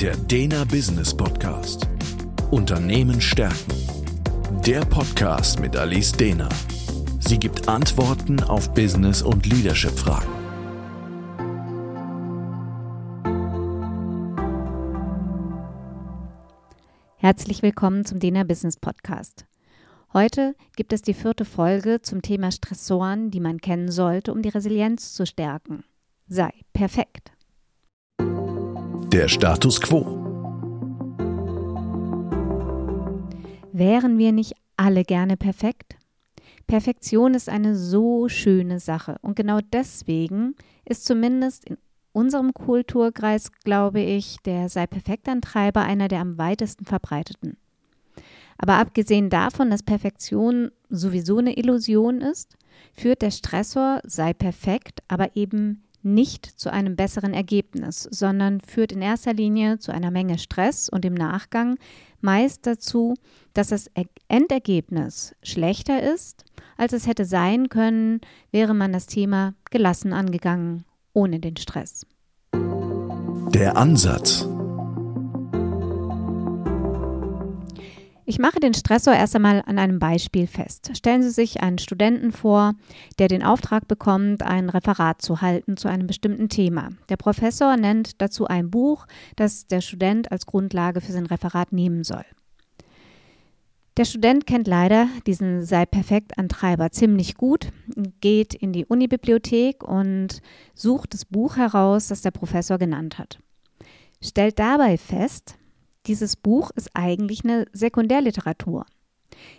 Der Dena Business Podcast. Unternehmen stärken. Der Podcast mit Alice Dena. Sie gibt Antworten auf Business- und Leadership-Fragen. Herzlich willkommen zum Dena Business Podcast. Heute gibt es die vierte Folge zum Thema Stressoren, die man kennen sollte, um die Resilienz zu stärken. Sei perfekt. Der Status quo. Wären wir nicht alle gerne perfekt? Perfektion ist eine so schöne Sache und genau deswegen ist zumindest in unserem Kulturkreis, glaube ich, der Sei perfekt-Antreiber einer der am weitesten verbreiteten. Aber abgesehen davon, dass Perfektion sowieso eine Illusion ist, führt der Stressor Sei perfekt aber eben nicht zu einem besseren Ergebnis, sondern führt in erster Linie zu einer Menge Stress und im Nachgang meist dazu, dass das Endergebnis schlechter ist, als es hätte sein können, wäre man das Thema gelassen angegangen, ohne den Stress. Der Ansatz. Ich mache den Stressor erst einmal an einem Beispiel fest. Stellen Sie sich einen Studenten vor, der den Auftrag bekommt, ein Referat zu halten zu einem bestimmten Thema. Der Professor nennt dazu ein Buch, das der Student als Grundlage für sein Referat nehmen soll. Der Student kennt leider diesen Sei perfekt Antreiber ziemlich gut, geht in die Unibibliothek und sucht das Buch heraus, das der Professor genannt hat. Stellt dabei fest, dieses Buch ist eigentlich eine Sekundärliteratur.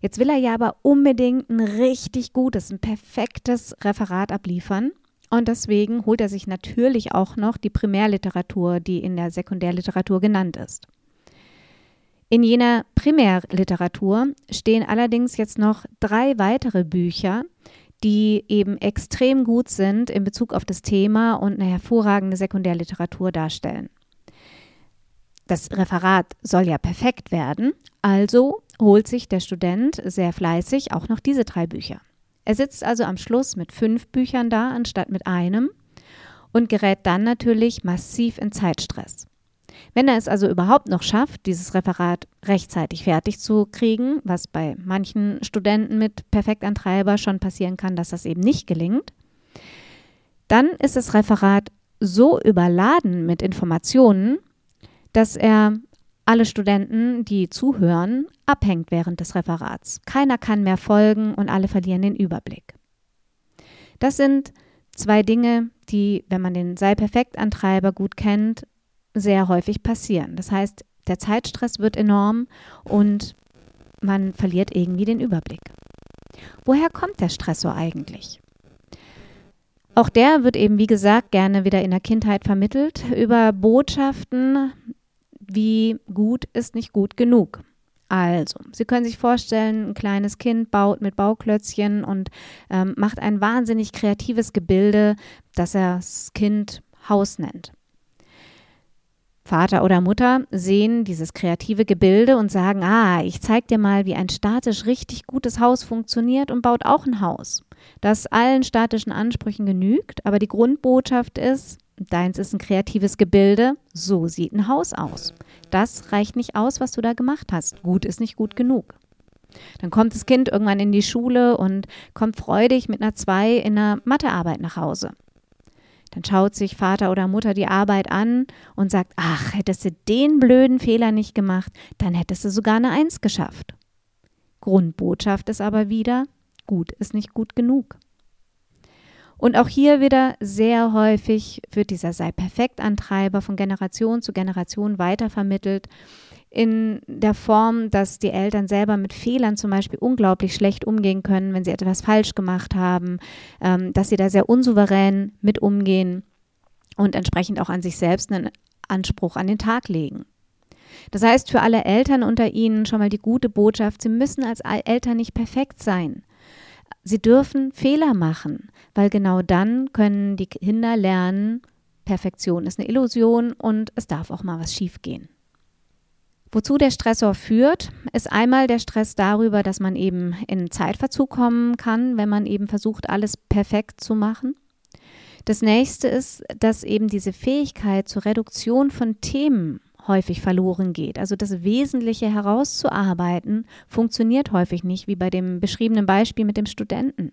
Jetzt will er ja aber unbedingt ein richtig gutes, ein perfektes Referat abliefern. Und deswegen holt er sich natürlich auch noch die Primärliteratur, die in der Sekundärliteratur genannt ist. In jener Primärliteratur stehen allerdings jetzt noch drei weitere Bücher, die eben extrem gut sind in Bezug auf das Thema und eine hervorragende Sekundärliteratur darstellen das Referat soll ja perfekt werden, also holt sich der Student sehr fleißig auch noch diese drei Bücher. Er sitzt also am Schluss mit fünf Büchern da, anstatt mit einem und gerät dann natürlich massiv in Zeitstress. Wenn er es also überhaupt noch schafft, dieses Referat rechtzeitig fertig zu kriegen, was bei manchen Studenten mit Perfektantreiber schon passieren kann, dass das eben nicht gelingt, dann ist das Referat so überladen mit Informationen, dass er alle Studenten, die zuhören, abhängt während des Referats. Keiner kann mehr folgen und alle verlieren den Überblick. Das sind zwei Dinge, die, wenn man den Sei perfekt-Antreiber gut kennt, sehr häufig passieren. Das heißt, der Zeitstress wird enorm und man verliert irgendwie den Überblick. Woher kommt der Stressor eigentlich? Auch der wird eben, wie gesagt, gerne wieder in der Kindheit vermittelt über Botschaften, wie gut ist nicht gut genug. Also, Sie können sich vorstellen, ein kleines Kind baut mit Bauklötzchen und ähm, macht ein wahnsinnig kreatives Gebilde, das er das Kind Haus nennt. Vater oder Mutter sehen dieses kreative Gebilde und sagen, ah, ich zeig dir mal, wie ein statisch richtig gutes Haus funktioniert und baut auch ein Haus, das allen statischen Ansprüchen genügt, aber die Grundbotschaft ist, Deins ist ein kreatives Gebilde. So sieht ein Haus aus. Das reicht nicht aus, was du da gemacht hast. Gut ist nicht gut genug. Dann kommt das Kind irgendwann in die Schule und kommt freudig mit einer 2 in einer Mathearbeit nach Hause. Dann schaut sich Vater oder Mutter die Arbeit an und sagt, ach, hättest du den blöden Fehler nicht gemacht, dann hättest du sogar eine 1 geschafft. Grundbotschaft ist aber wieder, gut ist nicht gut genug. Und auch hier wieder sehr häufig wird dieser Sei perfekt-Antreiber von Generation zu Generation weitervermittelt in der Form, dass die Eltern selber mit Fehlern zum Beispiel unglaublich schlecht umgehen können, wenn sie etwas falsch gemacht haben, ähm, dass sie da sehr unsouverän mit umgehen und entsprechend auch an sich selbst einen Anspruch an den Tag legen. Das heißt für alle Eltern unter Ihnen schon mal die gute Botschaft, Sie müssen als Eltern nicht perfekt sein. Sie dürfen Fehler machen, weil genau dann können die Kinder lernen, Perfektion ist eine Illusion und es darf auch mal was schiefgehen. Wozu der Stressor führt, ist einmal der Stress darüber, dass man eben in Zeitverzug kommen kann, wenn man eben versucht, alles perfekt zu machen. Das nächste ist, dass eben diese Fähigkeit zur Reduktion von Themen häufig verloren geht. Also das Wesentliche herauszuarbeiten, funktioniert häufig nicht, wie bei dem beschriebenen Beispiel mit dem Studenten.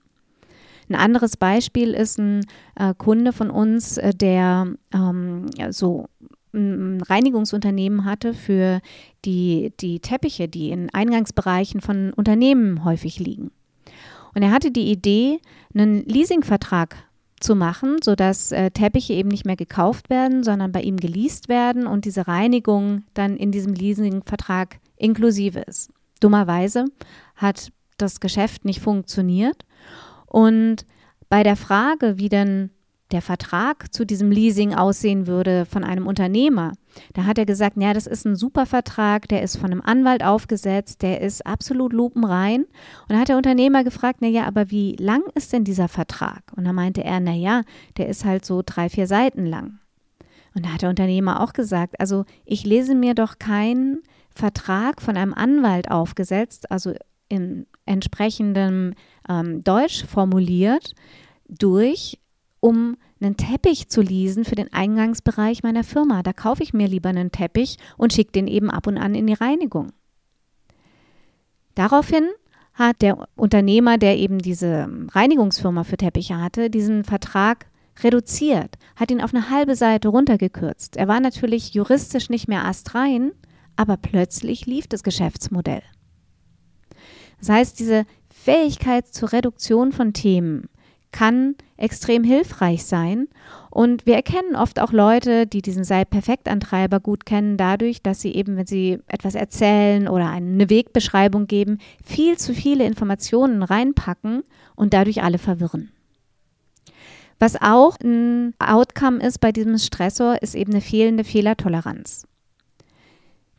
Ein anderes Beispiel ist ein äh, Kunde von uns, äh, der ähm, so ein Reinigungsunternehmen hatte für die, die Teppiche, die in Eingangsbereichen von Unternehmen häufig liegen. Und er hatte die Idee, einen Leasingvertrag zu machen, sodass äh, Teppiche eben nicht mehr gekauft werden, sondern bei ihm geleast werden und diese Reinigung dann in diesem Leasingvertrag inklusive ist. Dummerweise hat das Geschäft nicht funktioniert und bei der Frage, wie denn der Vertrag zu diesem Leasing aussehen würde von einem Unternehmer, da hat er gesagt, ja, das ist ein super Vertrag, der ist von einem Anwalt aufgesetzt, der ist absolut lupenrein. Und da hat der Unternehmer gefragt, na ja, aber wie lang ist denn dieser Vertrag? Und da meinte er, na ja, der ist halt so drei, vier Seiten lang. Und da hat der Unternehmer auch gesagt, also ich lese mir doch keinen Vertrag von einem Anwalt aufgesetzt, also in entsprechendem ähm, Deutsch formuliert, durch, um einen Teppich zu leasen für den Eingangsbereich meiner Firma. Da kaufe ich mir lieber einen Teppich und schicke den eben ab und an in die Reinigung. Daraufhin hat der Unternehmer, der eben diese Reinigungsfirma für Teppiche hatte, diesen Vertrag reduziert, hat ihn auf eine halbe Seite runtergekürzt. Er war natürlich juristisch nicht mehr astrein, aber plötzlich lief das Geschäftsmodell. Das heißt, diese Fähigkeit zur Reduktion von Themen, kann extrem hilfreich sein. Und wir erkennen oft auch Leute, die diesen Sei-Perfekt-Antreiber gut kennen, dadurch, dass sie eben, wenn sie etwas erzählen oder eine Wegbeschreibung geben, viel zu viele Informationen reinpacken und dadurch alle verwirren. Was auch ein Outcome ist bei diesem Stressor, ist eben eine fehlende Fehlertoleranz.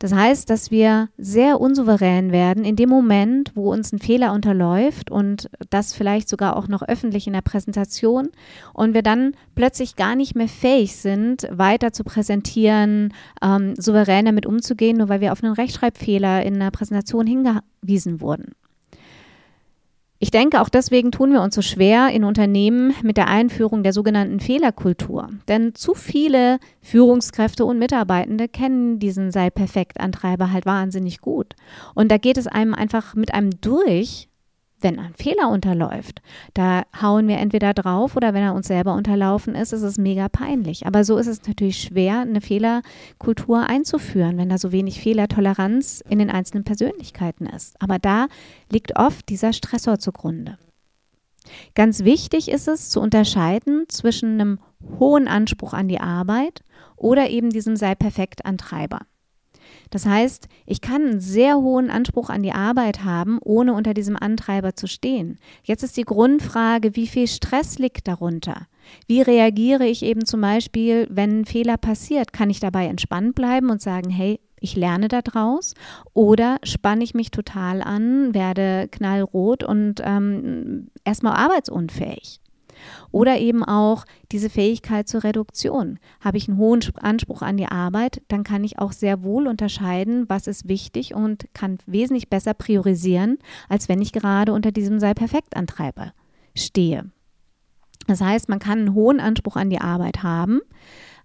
Das heißt, dass wir sehr unsouverän werden in dem Moment, wo uns ein Fehler unterläuft und das vielleicht sogar auch noch öffentlich in der Präsentation und wir dann plötzlich gar nicht mehr fähig sind, weiter zu präsentieren, ähm, souverän damit umzugehen, nur weil wir auf einen Rechtschreibfehler in der Präsentation hingewiesen wurden. Ich denke, auch deswegen tun wir uns so schwer in Unternehmen mit der Einführung der sogenannten Fehlerkultur. Denn zu viele Führungskräfte und Mitarbeitende kennen diesen Sei perfekt Antreiber halt wahnsinnig gut. Und da geht es einem einfach mit einem durch, wenn ein Fehler unterläuft, da hauen wir entweder drauf oder wenn er uns selber unterlaufen ist, ist es mega peinlich. Aber so ist es natürlich schwer, eine Fehlerkultur einzuführen, wenn da so wenig Fehlertoleranz in den einzelnen Persönlichkeiten ist. Aber da liegt oft dieser Stressor zugrunde. Ganz wichtig ist es zu unterscheiden zwischen einem hohen Anspruch an die Arbeit oder eben diesem sei perfekt Antreiber. Das heißt, ich kann einen sehr hohen Anspruch an die Arbeit haben, ohne unter diesem Antreiber zu stehen. Jetzt ist die Grundfrage, wie viel Stress liegt darunter? Wie reagiere ich eben zum Beispiel, wenn ein Fehler passiert? Kann ich dabei entspannt bleiben und sagen, hey, ich lerne daraus oder spanne ich mich total an, werde knallrot und ähm, erstmal arbeitsunfähig? Oder eben auch diese Fähigkeit zur Reduktion. Habe ich einen hohen Anspruch an die Arbeit, dann kann ich auch sehr wohl unterscheiden, was ist wichtig und kann wesentlich besser priorisieren, als wenn ich gerade unter diesem Sei perfekt Antreiber stehe. Das heißt, man kann einen hohen Anspruch an die Arbeit haben,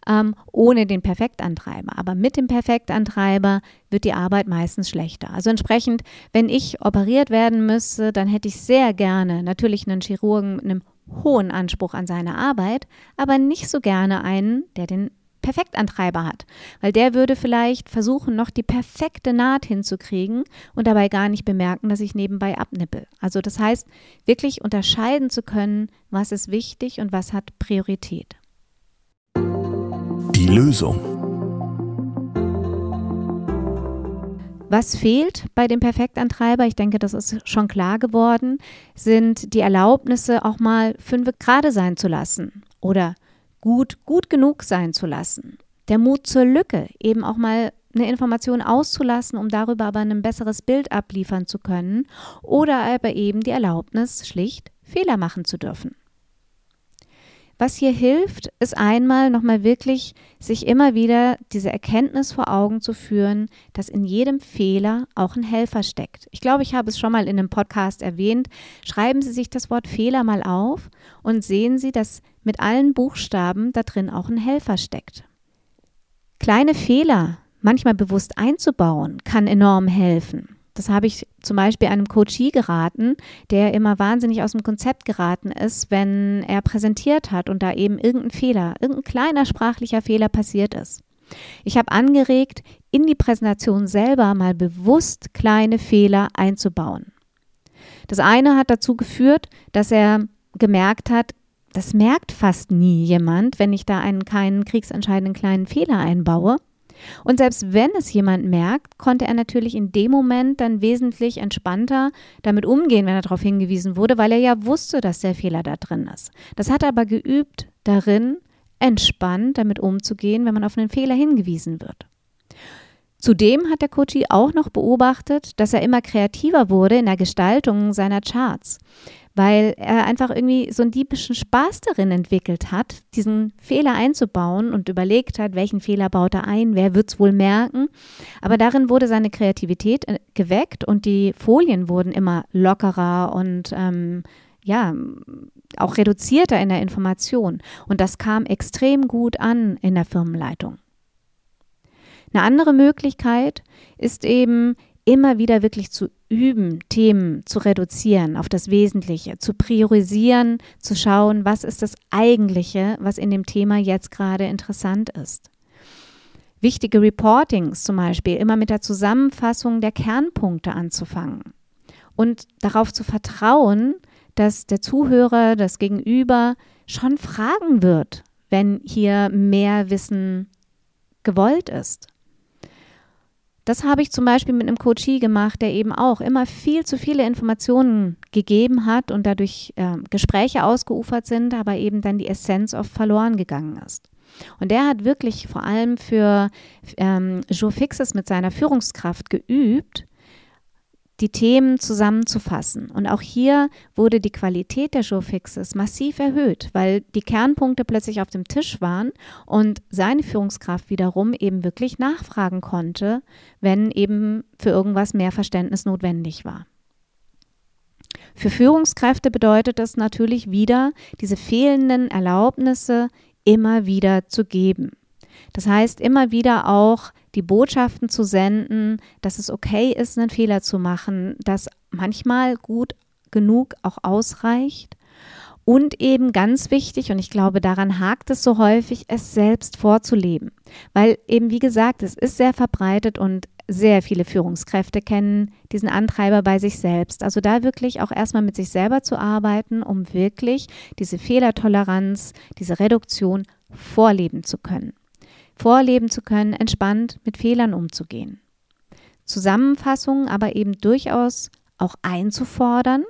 ähm, ohne den Perfektantreiber. Aber mit dem Perfektantreiber wird die Arbeit meistens schlechter. Also entsprechend, wenn ich operiert werden müsste, dann hätte ich sehr gerne natürlich einen Chirurgen mit einem hohen Anspruch an seine Arbeit, aber nicht so gerne einen, der den Perfektantreiber hat, weil der würde vielleicht versuchen, noch die perfekte Naht hinzukriegen und dabei gar nicht bemerken, dass ich nebenbei abnippel. Also das heißt, wirklich unterscheiden zu können, was ist wichtig und was hat Priorität. Die Lösung. Was fehlt bei dem Perfektantreiber, ich denke, das ist schon klar geworden, sind die Erlaubnisse, auch mal fünf gerade sein zu lassen oder gut, gut genug sein zu lassen. Der Mut zur Lücke, eben auch mal eine Information auszulassen, um darüber aber ein besseres Bild abliefern zu können oder aber eben die Erlaubnis, schlicht Fehler machen zu dürfen. Was hier hilft, ist einmal nochmal wirklich sich immer wieder diese Erkenntnis vor Augen zu führen, dass in jedem Fehler auch ein Helfer steckt. Ich glaube, ich habe es schon mal in einem Podcast erwähnt. Schreiben Sie sich das Wort Fehler mal auf und sehen Sie, dass mit allen Buchstaben da drin auch ein Helfer steckt. Kleine Fehler manchmal bewusst einzubauen, kann enorm helfen. Das habe ich zum Beispiel einem Coachie geraten, der immer wahnsinnig aus dem Konzept geraten ist, wenn er präsentiert hat und da eben irgendein Fehler, irgendein kleiner sprachlicher Fehler passiert ist. Ich habe angeregt, in die Präsentation selber mal bewusst kleine Fehler einzubauen. Das eine hat dazu geführt, dass er gemerkt hat, das merkt fast nie jemand, wenn ich da einen keinen kriegsentscheidenden kleinen Fehler einbaue. Und selbst wenn es jemand merkt, konnte er natürlich in dem Moment dann wesentlich entspannter damit umgehen, wenn er darauf hingewiesen wurde, weil er ja wusste, dass der Fehler da drin ist. Das hat er aber geübt darin, entspannt damit umzugehen, wenn man auf einen Fehler hingewiesen wird. Zudem hat der Coachie auch noch beobachtet, dass er immer kreativer wurde in der Gestaltung seiner Charts weil er einfach irgendwie so einen diebischen Spaß darin entwickelt hat, diesen Fehler einzubauen und überlegt hat, welchen Fehler baut er ein, wer wird es wohl merken. Aber darin wurde seine Kreativität äh, geweckt und die Folien wurden immer lockerer und ähm, ja, auch reduzierter in der Information. Und das kam extrem gut an in der Firmenleitung. Eine andere Möglichkeit ist eben, immer wieder wirklich zu üben, Themen zu reduzieren auf das Wesentliche, zu priorisieren, zu schauen, was ist das Eigentliche, was in dem Thema jetzt gerade interessant ist. Wichtige Reportings zum Beispiel immer mit der Zusammenfassung der Kernpunkte anzufangen und darauf zu vertrauen, dass der Zuhörer, das Gegenüber schon fragen wird, wenn hier mehr Wissen gewollt ist. Das habe ich zum Beispiel mit einem Coachie gemacht, der eben auch immer viel zu viele Informationen gegeben hat und dadurch äh, Gespräche ausgeufert sind, aber eben dann die Essenz oft verloren gegangen ist. Und der hat wirklich vor allem für ähm, Joe Fixes mit seiner Führungskraft geübt, die Themen zusammenzufassen. Und auch hier wurde die Qualität der Showfixes massiv erhöht, weil die Kernpunkte plötzlich auf dem Tisch waren und seine Führungskraft wiederum eben wirklich nachfragen konnte, wenn eben für irgendwas mehr Verständnis notwendig war. Für Führungskräfte bedeutet es natürlich wieder, diese fehlenden Erlaubnisse immer wieder zu geben. Das heißt, immer wieder auch die Botschaften zu senden, dass es okay ist, einen Fehler zu machen, dass manchmal gut genug auch ausreicht. Und eben ganz wichtig, und ich glaube, daran hakt es so häufig, es selbst vorzuleben. Weil eben, wie gesagt, es ist sehr verbreitet und sehr viele Führungskräfte kennen diesen Antreiber bei sich selbst. Also da wirklich auch erstmal mit sich selber zu arbeiten, um wirklich diese Fehlertoleranz, diese Reduktion vorleben zu können vorleben zu können, entspannt mit Fehlern umzugehen. Zusammenfassungen aber eben durchaus auch einzufordern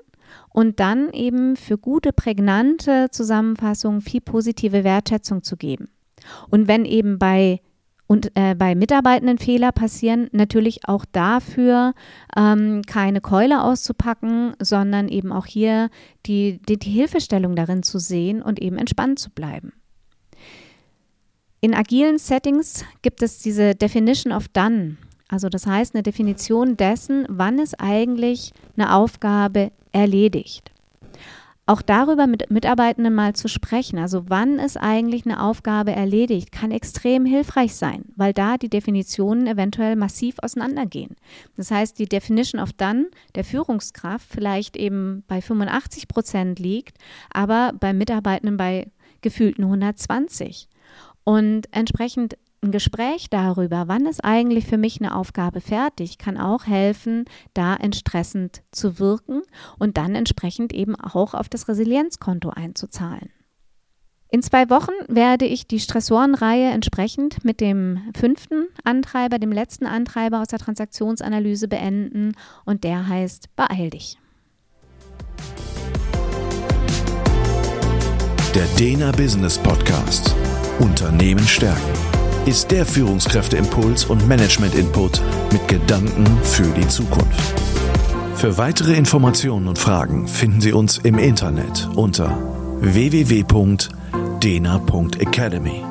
und dann eben für gute, prägnante Zusammenfassungen viel positive Wertschätzung zu geben. Und wenn eben bei und äh, bei Mitarbeitenden Fehler passieren, natürlich auch dafür ähm, keine Keule auszupacken, sondern eben auch hier die, die, die Hilfestellung darin zu sehen und eben entspannt zu bleiben. In agilen Settings gibt es diese Definition of Done. Also das heißt eine Definition dessen, wann es eigentlich eine Aufgabe erledigt. Auch darüber mit Mitarbeitenden mal zu sprechen, also wann ist eigentlich eine Aufgabe erledigt, kann extrem hilfreich sein, weil da die Definitionen eventuell massiv auseinandergehen. Das heißt, die Definition of Done der Führungskraft vielleicht eben bei 85 Prozent liegt, aber bei Mitarbeitenden bei gefühlten 120. Und entsprechend ein Gespräch darüber, wann ist eigentlich für mich eine Aufgabe fertig, kann auch helfen, da entstressend zu wirken und dann entsprechend eben auch auf das Resilienzkonto einzuzahlen. In zwei Wochen werde ich die Stressorenreihe entsprechend mit dem fünften Antreiber, dem letzten Antreiber aus der Transaktionsanalyse beenden und der heißt Beeil dich. Der Dena Business Podcast. Unternehmen stärken ist der Führungskräfteimpuls und Management-Input mit Gedanken für die Zukunft. Für weitere Informationen und Fragen finden Sie uns im Internet unter www.dena.academy.